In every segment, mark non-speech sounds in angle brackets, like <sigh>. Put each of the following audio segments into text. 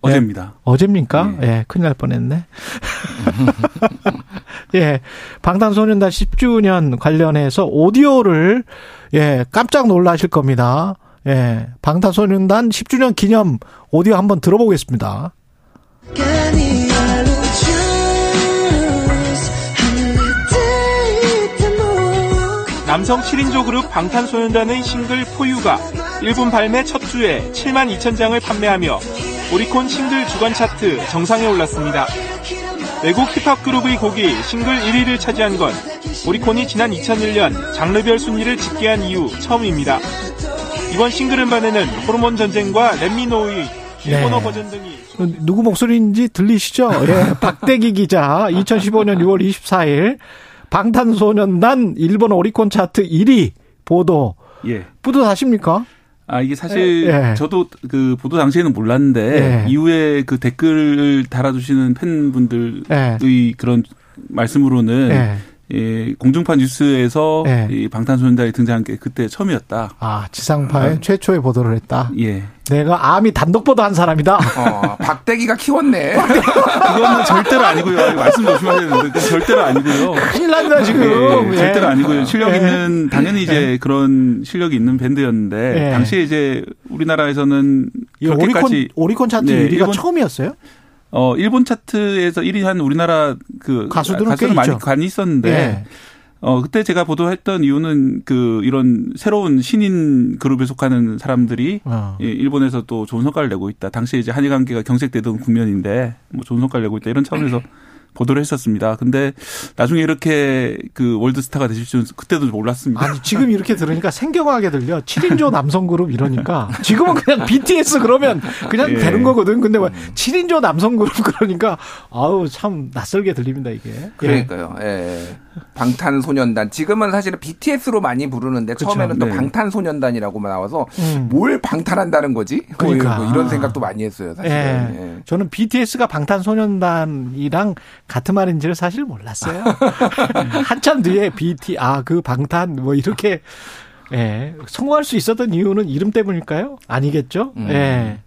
어제입니다. 네. 어제입니까? 예, 예 큰일 날 뻔했네. <laughs> 예, 방탄소년단 10주년 관련해서 오디오를 예, 깜짝 놀라실 겁니다. 예, 방탄소년단 10주년 기념 오디오 한번 들어보겠습니다. 남성 7인조 그룹 방탄소년단의 싱글 For You가 일본 발매 첫 주에 7만 2천 장을 판매하며 오리콘 싱글 주간 차트 정상에 올랐습니다. 외국 힙합 그룹의 곡이 싱글 1위를 차지한 건 오리콘이 지난 2001년 장르별 순위를 집계한 이후 처음입니다. 이번 싱글 음반에는 호르몬 전쟁과 Let Me Know의 일본어 네. 버전 등이 누구 목소리인지 들리시죠? 예, <laughs> 박대기 기자 2015년 6월 24일 방탄소년단 일본 오리콘 차트 1위 보도. 예. 뿌듯하십니까? 아, 이게 사실 예. 저도 그 보도 당시에는 몰랐는데 예. 이후에 그 댓글을 달아주시는 팬분들의 예. 그런 말씀으로는 예. 예, 공중파 뉴스에서 네. 이 방탄소년단이 등장한 게 그때 처음이었다. 아, 지상파에 아. 최초의 보도를 했다. 예. 내가 암이 단독 보도한 사람이다. <laughs> 어, 박대기가 키웠네. <laughs> 그거는 절대로 아니고요. 말씀 조심하셔야 되는데 그 절대로 아니고요. 큰일 난다 지금. 예, 절대로 아니고요. 실력 예. 있는 당연히 이제 예. 그런 실력이 있는 밴드였는데 예. 당시에 이제 우리나라에서는 그렇게까지 오리콘, 오리콘 차트 네, 1위가 일본, 처음이었어요? 어, 일본 차트에서 1위 한 우리나라 그 가수들은, 가수들은 많이 간이 있었는데 네. 어, 그때 제가 보도했던 이유는 그 이런 새로운 신인 그룹에 속하는 사람들이 어. 예, 일본에서 또 좋은 성과를 내고 있다. 당시에 이제 한일 관계가 경색되던 국면인데 뭐 좋은 성과를 내고 있다. 이런 차원에서 <laughs> 보도를 했었습니다. 근데 나중에 이렇게 그 월드스타가 되실 줄은 그때도 몰랐습니다. 아니, 지금 이렇게 들으니까 생경하게 들려. 7인조 남성 그룹 이러니까. 지금은 그냥 BTS 그러면 그냥 예. 되는 거거든. 근데 뭐 7인조 남성 그룹 그러니까 아우, 참 낯설게 들립니다, 이게. 예. 그러니까요. 예. 방탄소년단. 지금은 사실은 BTS로 많이 부르는데 그쵸. 처음에는 또 네. 방탄소년단이라고 나와서 음. 뭘 방탄한다는 거지? 뭐 그러니까. 뭐 이런 생각도 많이 했어요, 사실. 예. 예. 저는 BTS가 방탄소년단이랑 같은 말인지를 사실 몰랐어요. <laughs> 한참 뒤에 BT 아 그 방탄 뭐 이렇게 예, 성공할 수 있었던 이유는 이름 때문일까요? 아니겠죠? 음. 예.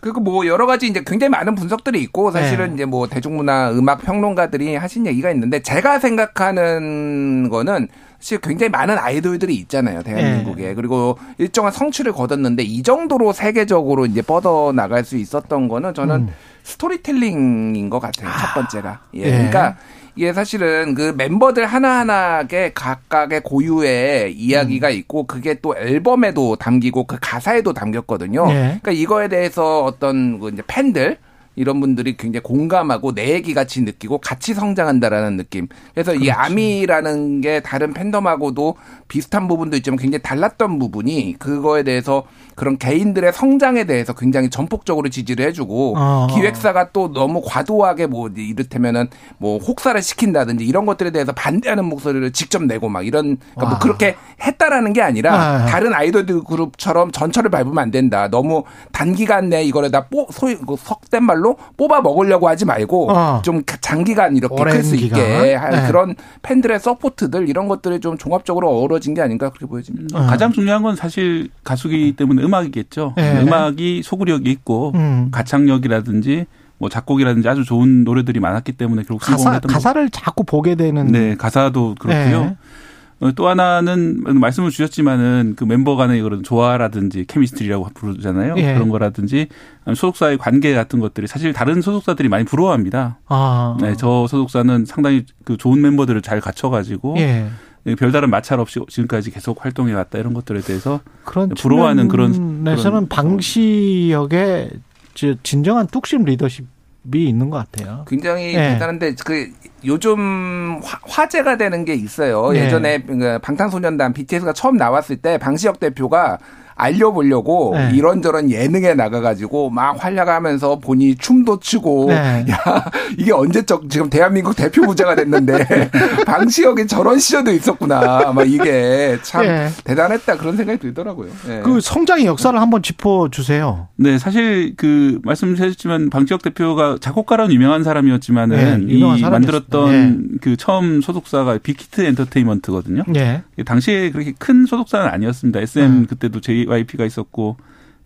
그리고 뭐 여러 가지 이제 굉장히 많은 분석들이 있고 사실은 네. 이제 뭐 대중문화 음악 평론가들이 하신 얘기가 있는데 제가 생각하는 거는 사실 굉장히 많은 아이돌들이 있잖아요 대한민국에 네. 그리고 일정한 성취를 거뒀는데 이 정도로 세계적으로 이제 뻗어 나갈 수 있었던 거는 저는 음. 스토리텔링인 것 같아요. 아. 첫 번째가. 예. 네. 그러니까 이게 사실은 그 멤버들 하나하나의 각각의 고유의 이야기가 음. 있고 그게 또 앨범에도 담기고 그 가사에도 담겼거든요. 네. 그러니까 이거에 대해서 어떤 그 이제 팬들 이런 분들이 굉장히 공감하고 내 얘기 같이 느끼고 같이 성장한다라는 느낌. 그래서 그렇지. 이 아미라는 게 다른 팬덤하고도 비슷한 부분도 있지만 굉장히 달랐던 부분이 그거에 대해서 그런 개인들의 성장에 대해서 굉장히 전폭적으로 지지를 해주고 어. 기획사가 또 너무 과도하게 뭐 이를테면은 뭐 혹사를 시킨다든지 이런 것들에 대해서 반대하는 목소리를 직접 내고 막 이런 그러니까 뭐 그렇게 했다라는 게 아니라 아. 다른 아이돌 그룹처럼 전철을 밟으면 안 된다. 너무 단기간 내 이거를 다뽑 소위 그 속된 말로 뽑아 먹으려고 하지 말고 어. 좀 장기간 이렇게 클 수 있게 할 네. 그런 팬들의 support들 이런 것들이 좀 종합적으로 어우러진 게 아닌가 그렇게 보여집니다. 어. 가장 중요한 건 사실 가수기 때문에 음악이겠죠. 네. 음악이 소구력이 있고 음. 가창력이라든지 뭐 작곡이라든지 아주 좋은 노래들이 많았기 때문에 결국 가사, 가사를 자꾸 보게 되는 네 가사도 그렇고요. 네. 어, 또 하나는 말씀을 주셨지만은 그 멤버 간의 그런 조화라든지 케미스트리라고 부르잖아요. 예. 그런 거라든지 소속사의 관계 같은 것들이 사실 다른 소속사들이 많이 부러워합니다. 아. 네, 저 소속사는 상당히 그 좋은 멤버들을 잘 갖춰가지고 예. 예, 별다른 마찰 없이 지금까지 계속 활동해 왔다 이런 것들에 대해서 그런 부러워하는 그런 에서는 방시역의 진정한 뚝심 리더십 이 있는 것 같아요. 굉장히 네. 대단한데 그 요즘 화, 제가 되는 게 있어요. 네. 예전에 그 방탄소년단 BTS가 처음 나왔을 때 방시혁 대표가 알려보려고 네. 이런저런 예능에 나가가지고 막 활약하면서 본인이 춤도 추고 네. 야 이게 언제적 지금 대한민국 대표 부자가 됐는데 <laughs> 방시혁이 저런 시절도 있었구나 막 이게 참 네. 대단했다 그런 생각이 들더라고요. 네. 그 성장의 역사를 한번 짚어주세요. 네 사실 그 말씀하셨지만 방시혁 대표가 작곡가로는 유명한 사람이었지만은 네, 이 만들었던 네. 그 처음 소속사가 빅히트 엔터테인먼트거든요. 네. 당시에 그렇게 큰 소속사는 아니었습니다. SM 음. 그때도 JYP가 있었고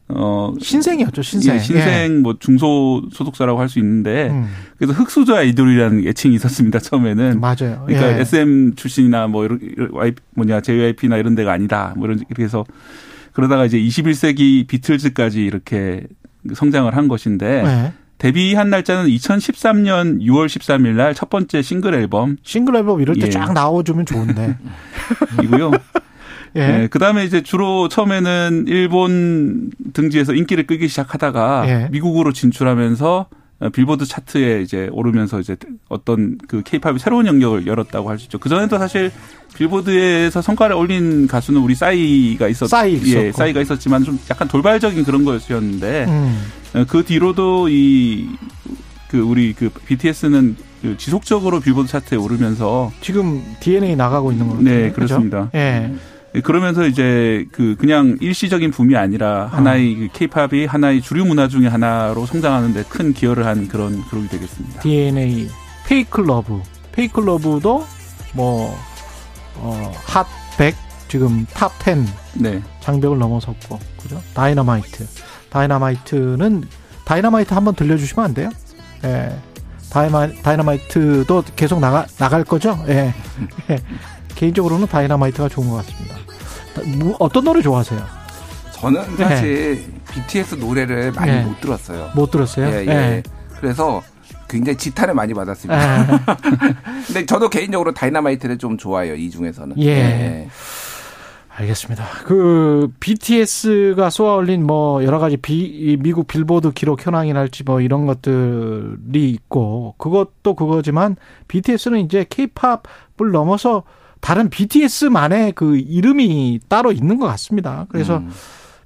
어 신생이었죠 신생 예, 신생 예. 뭐 중소 소속사라고 할 수 있는데 음. 그래서 흑수저 아이돌이라는 애칭이 있었습니다 처음에는 맞아요 그러니까 예. SM 출신이나 뭐 이런 뭐냐 JYP나 이런 데가 아니다 뭐 이런 이렇게 해서 그러다가 이제 21세기 비틀즈까지 이렇게 성장을 한 것인데 예. 데뷔한 날짜는 2013년 6월 13일 날 첫 번째 싱글 앨범 싱글 앨범 이럴 때쫙 예. 나와주면 좋은데 <laughs> 이고요. 예. 네, 그다음에 이제 주로 처음에는 일본 등지에서 인기를 끌기 시작하다가 예. 미국으로 진출하면서 빌보드 차트에 이제 오르면서 이제 어떤 그 케이팝이 새로운 영역을 열었다고 할 수 있죠. 그전에도 사실 빌보드에서 성과를 올린 가수는 우리 싸이가 있었 싸이 예, 싸이가 있었지만 좀 약간 돌발적인 그런 거였는데 음. 어, 그 뒤로도 이 그 우리 그 BTS는 그 지속적으로 빌보드 차트에 오르면서 지금 DNA 나가고 있는 거죠. 네, 그렇습니다. 예. 예. 그러면서 이제 그 그냥 일시적인 붐이 아니라 하나의 어. 케이팝이 하나의 주류 문화 중의 하나로 성장하는데 큰 기여를 한 그런 그룹이 되겠습니다. DNA Fake Love Fake Love도 뭐 어, 핫100 지금 Top10 네. 장벽을 넘어섰고 그죠? 다이너마이트 다이너마이트는 다이너마이트 한번 들려주시면 안 돼요? 예. 다이마, 다이너마이트도 계속 나가 나갈 거죠? 예. <laughs> 예. 개인적으로는 다이너마이트가 좋은 것 같습니다. 뭐, 어떤 노래 좋아하세요? 저는 사실 네. BTS 노래를 많이 네. 못 들었어요. 못 들었어요? 예, 예. 네. 그래서 굉장히 지탄을 많이 받았습니다. 네. <laughs> 근데 저도 개인적으로 다이너마이트를 좀 좋아해요. 이 중에서는. 예. 예. 알겠습니다. 그 BTS가 쏘아올린 뭐 여러 가지 비, 미국 빌보드 기록 현황이랄지 뭐 이런 것들이 있고 그것도 그거지만 BTS는 이제 K-팝을 넘어서 다른 BTS만의 그 이름이 따로 있는 것 같습니다. 그래서 음.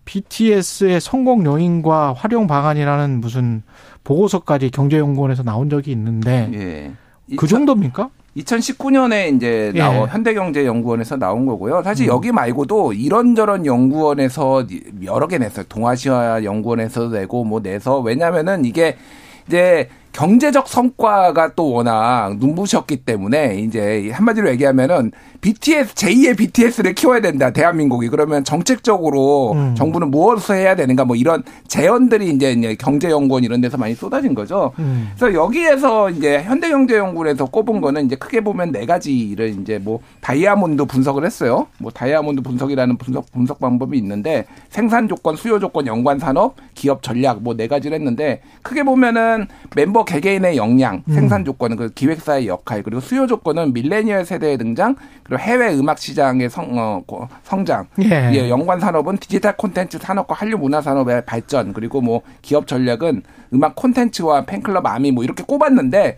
BTS의 성공 요인과 활용 방안이라는 무슨 보고서까지 경제연구원에서 나온 적이 있는데 예. 그 정도입니까? 2019년에 이제 나온 예. 현대경제연구원에서 나온 거고요. 사실 음. 여기 말고도 이런저런 연구원에서 여러 개 냈어요. 동아시아 연구원에서도 내고 뭐 내서 왜냐면은 이게 이제 경제적 성과가 또 워낙 눈부셨기 때문에 이제 한마디로 얘기하면은 BTS 제2의 BTS를 키워야 된다 대한민국이 그러면 정책적으로 음. 정부는 무엇을 해야 되는가 뭐 이런 제언들이 이제 경제연구원 이런 데서 많이 쏟아진 거죠. 음. 그래서 여기에서 이제 현대경제연구원에서 꼽은 거는 이제 크게 보면 네 가지를 이제 뭐 다이아몬드 분석을 했어요. 뭐 다이아몬드 분석이라는 분석 분석 방법이 있는데 생산 조건, 수요 조건, 연관 산업, 기업 전략 뭐 네 가지를 했는데 크게 보면은 멤버 개개인의 역량, 음. 생산 조건은 그 기획사의 역할 그리고 수요 조건은 밀레니얼 세대의 등장 그리고 해외 음악 시장의 성, 어, 성장, 예. 예, 연관 산업은 디지털 콘텐츠 산업과 한류 문화 산업의 발전, 그리고 뭐 기업 전략은 음악 콘텐츠와 팬클럽 아미 뭐 이렇게 꼽았는데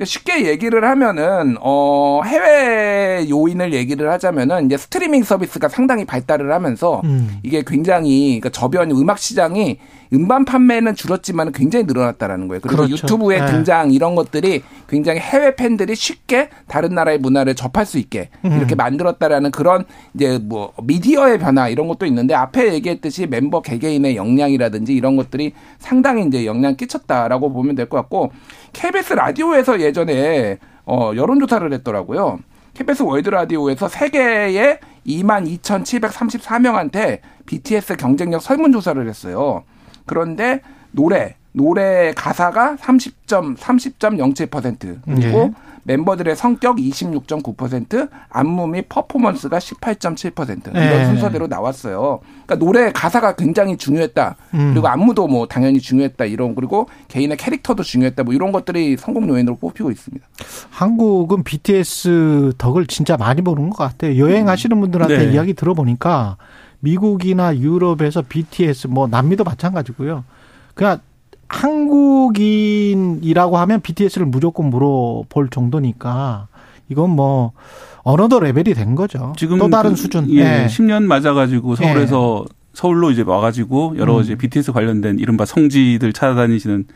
그러니까 쉽게 얘기를 하면은 어 해외 요인을 얘기를 하자면은 이제 스트리밍 서비스가 상당히 발달을 하면서 음. 이게 굉장히 그러니까 저변 음악 시장이 음반 판매는 줄었지만 굉장히 늘어났다라는 거예요. 그리고 그렇죠. 유튜브의 네. 등장 이런 것들이 굉장히 해외 팬들이 쉽게 다른 나라의 문화를 접할 수 있게 음. 이렇게 만들었다라는 그런 이제 뭐 미디어의 변화 이런 것도 있는데 앞에 얘기했듯이 멤버 개개인의 역량이라든지 이런 것들이 상당히 이제 영향 끼쳤다라고 보면 될 것 같고 KBS 라디오에서 예전에 어 여론조사를 했더라고요. KBS 월드 라디오에서 세계의 22,734명한테 BTS 경쟁력 설문조사를 했어요. 그런데 노래 노래 가사가 30점 30.07% 그리고 예. 멤버들의 성격 26.9%, 안무 및 퍼포먼스가 18.7% 이런 예. 순서대로 나왔어요. 그러니까 노래 가사가 굉장히 중요했다. 음. 그리고 안무도 뭐 당연히 중요했다. 이런 그리고 개인의 캐릭터도 중요했다. 뭐 이런 것들이 성공 요인으로 뽑히고 있습니다. 한국은 BTS 덕을 진짜 많이 보는 것 같아요. 여행하시는 분들한테 네. 이야기 들어보니까 미국이나 유럽에서 BTS 뭐 남미도 마찬가지고요. 그냥 한국인이라고 하면 BTS를 무조건 물어볼 정도니까 이건 뭐 어느덧 레벨이 된 거죠. 지금 또 다른 그, 수준. 예, 네. 10년 맞아가지고 서울에서 네. 서울로 이제 와가지고 여러 음. 이제 BTS 관련된 이른바 성지들 찾아다니시는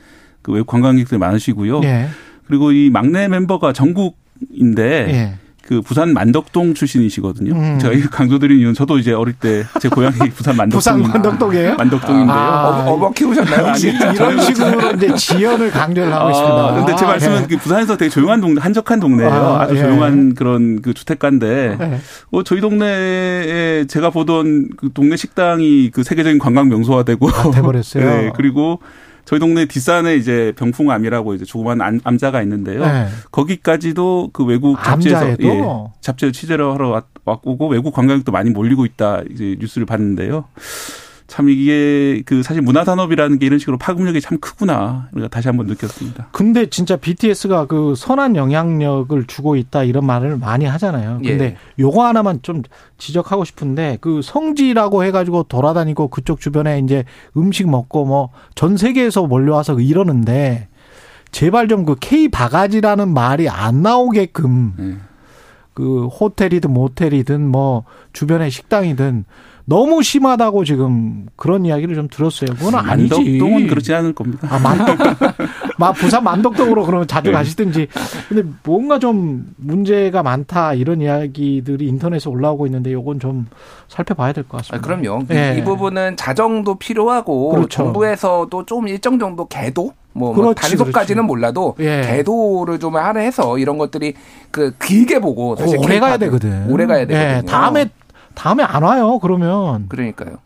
그 외국 관광객들 많으시고요. 예. 그리고 이 막내 멤버가 전국인데 예. 그 부산 만덕동 출신이시거든요. 음. 제가 강조드린 이유는 저도 이제 어릴 때 제 고향이 <laughs> 부산 만덕동. 부산 만덕동이에요? 만덕동인데요. 아, 어, 버 키우셨나요? 아니, 이런 식으로 이제 지연을 강조를 하고 아, 있습니다. 근데 제 말씀은 아, 예. 부산에서 되게 조용한 동네, 한적한 동네예요. 아, 주 예. 조용한 그런 그 주택가인데, 예. 어, 저희 동네에 제가 보던 그 동네 식당이 그 세계적인 관광 명소화되고. 아, 돼버렸어요. <laughs> 네, 그리고 저희 동네 뒷산에 이제 병풍암이라고 이제 조그만 암, 자가 있는데요. 네. 거기까지도 그 외국 잡지에서 예, 잡지를 취재를 하러 왔고 외국 관광객도 많이 몰리고 있다 이제 뉴스를 봤는데요. 참 이게 그 사실 문화 산업이라는 게 이런 식으로 파급력이 참 크구나. 우리가 다시 한번 느꼈습니다. 근데 진짜 BTS가 그 선한 영향력을 주고 있다 이런 말을 많이 하잖아요. 근데 예. 요거 하나만 좀 지적하고 싶은데 그 성지라고 해가지고 돌아다니고 그쪽 주변에 이제 음식 먹고 뭐 전 세계에서 몰려와서 이러는데 제발 좀 그 K 바가지라는 말이 안 나오게끔 예. 그 호텔이든 모텔이든 뭐 주변의 식당이든 너무 심하다고 지금 그런 이야기를 좀 들었어요. 그건 아니지. 만덕동은 그렇지 않을 겁니다. 아, 만덕, <laughs> 막 부산 만덕동으로 그러면 자주 네. 가시든지. 근데 뭔가 좀 문제가 많다 이런 이야기들이 인터넷에 올라오고 있는데 요건 좀 살펴봐야 될 것 같습니다. 아, 그럼요. 네. 이 부분은 자정도 필요하고 그렇죠. 정부에서도 좀 일정 정도 개도 뭐, 뭐 단속까지는 몰라도 예. 개도를 좀 하나 해서 이런 것들이 그 길게 보고 사실 오래 가야 되거든. 오래 가야 되거든요. 예. 다음에 다음에 안 와요. 그러면 그러니까요.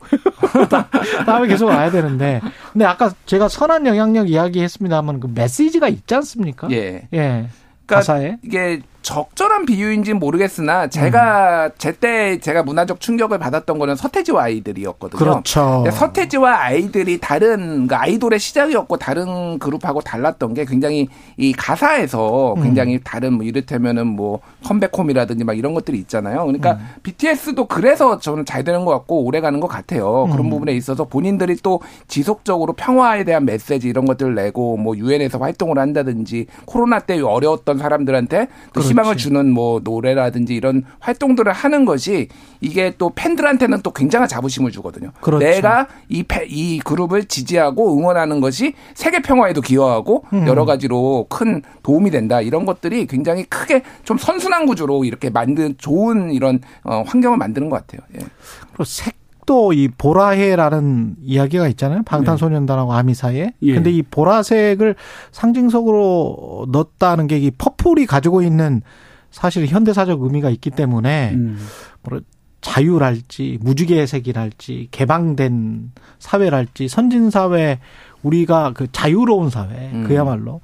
<laughs> 다음에 계속 와야 되는데. 근데 아까 제가 선한 영향력 이야기했습니다만 그 메시지가 있지 않습니까? 예. 예. 그러니까 가사에 이게 적절한 비유인지는 모르겠으나 제가 음. 제때 제가 문화적 충격을 받았던 거는 서태지와 아이들이었거든요. 그렇죠. 서태지와 아이들이 다른 그 아이돌의 시작이었고 다른 그룹하고 달랐던 게 굉장히 이 가사에서 음. 굉장히 음. 다른 뭐 이를테면은 뭐 컴백홈이라든지 막 이런 것들이 있잖아요. 그러니까 음. BTS도 그래서 저는 잘 되는 것 같고 오래 가는 것 같아요. 그런 음. 부분에 있어서 본인들이 또 지속적으로 평화에 대한 메시지 이런 것들을 내고 뭐 유엔에서 활동을 한다든지 코로나 때 어려웠던 사람들한테 또 희망을 주는 뭐 노래라든지 이런 활동들을 하는 것이 이게 또 팬들한테는 또 굉장한 자부심을 주거든요. 그렇죠. 내가 이, 패, 이 그룹을 지지하고 응원하는 것이 세계 평화에도 기여하고 음. 여러 가지로 큰 도움이 된다. 이런 것들이 굉장히 크게 좀 선순환 구조로 이렇게 만든 좋은 이런 어, 환경을 만드는 것 같아요. 예. 그리고 색 또 이 보라해라는 이야기가 있잖아요. 방탄소년단하고 아미 사이에. 예. 근데 이 보라색을 상징적으로 넣었다는 게 이 퍼플이 가지고 있는 사실 현대사적 의미가 있기 때문에 음. 뭐 자유랄지 무지개색이랄지 개방된 사회랄지 선진 사회 우리가 그 자유로운 사회 음. 그야말로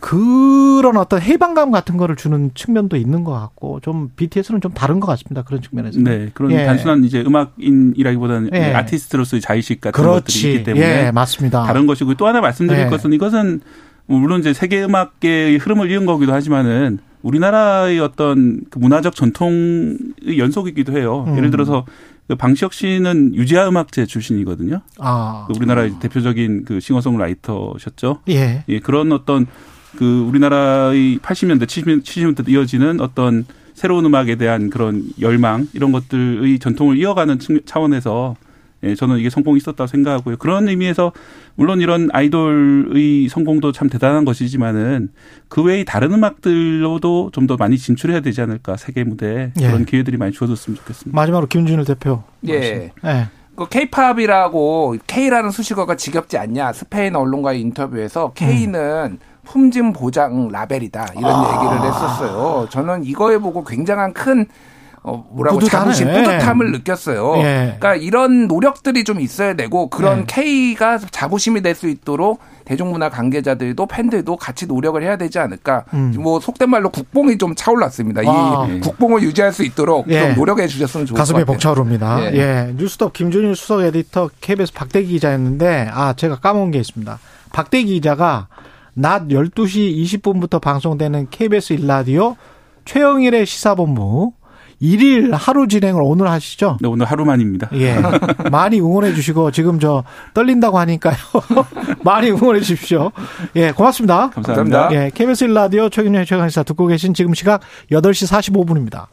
그런 어떤 해방감 같은 거를 주는 측면도 있는 것 같고 좀 BTS는 좀 다른 것 같습니다. 그런 측면에서. 네, 그런 예. 단순한 이제 음악인이라기보다는 예. 아티스트로서의 자의식 같은 그렇지. 것들이 있기 때문에 예, 맞습니다. 다른 것이고 또 하나 말씀드릴 예. 것은 이것은 물론 이제 세계 음악계의 흐름을 이은 거기도 하지만은 우리나라의 어떤 그 문화적 전통의 연속이기도 해요. 음. 예를 들어서 그 방시혁 씨는 유지아 음악제 출신이거든요. 아. 그 우리나라의 대표적인 그 싱어송라이터셨죠. 예. 예. 그런 어떤 그 우리나라의 80년대, 70, 70년대 이어지는 어떤 새로운 음악에 대한 그런 열망 이런 것들의 전통을 이어가는 차원에서 예, 저는 이게 성공이 있었다고 생각하고요. 그런 의미에서 물론 이런 아이돌의 성공도 참 대단한 것이지만은 그 외의 다른 음악들로도 좀 더 많이 진출해야 되지 않을까 세계 무대에 예. 그런 기회들이 많이 주어졌으면 좋겠습니다. 마지막으로 김준일 대표. 예. 예. 그 K-팝이라고 K라는 수식어가 지겹지 않냐? 스페인 언론과의 인터뷰에서 K는 음. 품질 보장 라벨이다 이런 아. 얘기를 했었어요. 저는 이거에 보고 굉장한 큰 어, 뭐라고 뿌듯하네. 자부심, 뿌듯함을 느꼈어요. 예. 그러니까 이런 노력들이 좀 있어야 되고 그런 예. K가 자부심이 될 수 있도록 대중문화 관계자들도 팬들도 같이 노력을 해야 되지 않을까. 음. 뭐 속된 말로 국뽕이 좀 차올랐습니다. 아. 이 국뽕을 유지할 수 있도록 예. 좀 노력해 주셨으면 좋을 것 같아요. 가슴이 벅차오릅니다. 예. 예. 뉴스톱 김준일 수석 에디터 KBS 박대기 기자였는데 아 제가 까먹은 게 있습니다. 박대기 기자가 낮 12시 20분부터 방송되는 KBS 일라디오 최영일의 시사본부 1일 하루 진행을 오늘 하시죠? 네, 오늘 하루만입니다. 예. <laughs> 많이 응원해 주시고 지금 저 떨린다고 하니까요. <laughs> 많이 응원해 주십시오. 예, 고맙습니다. 감사합니다. 예, KBS 일라디오 최경영 최강시사 듣고 계신 지금 시각 8시 45분입니다.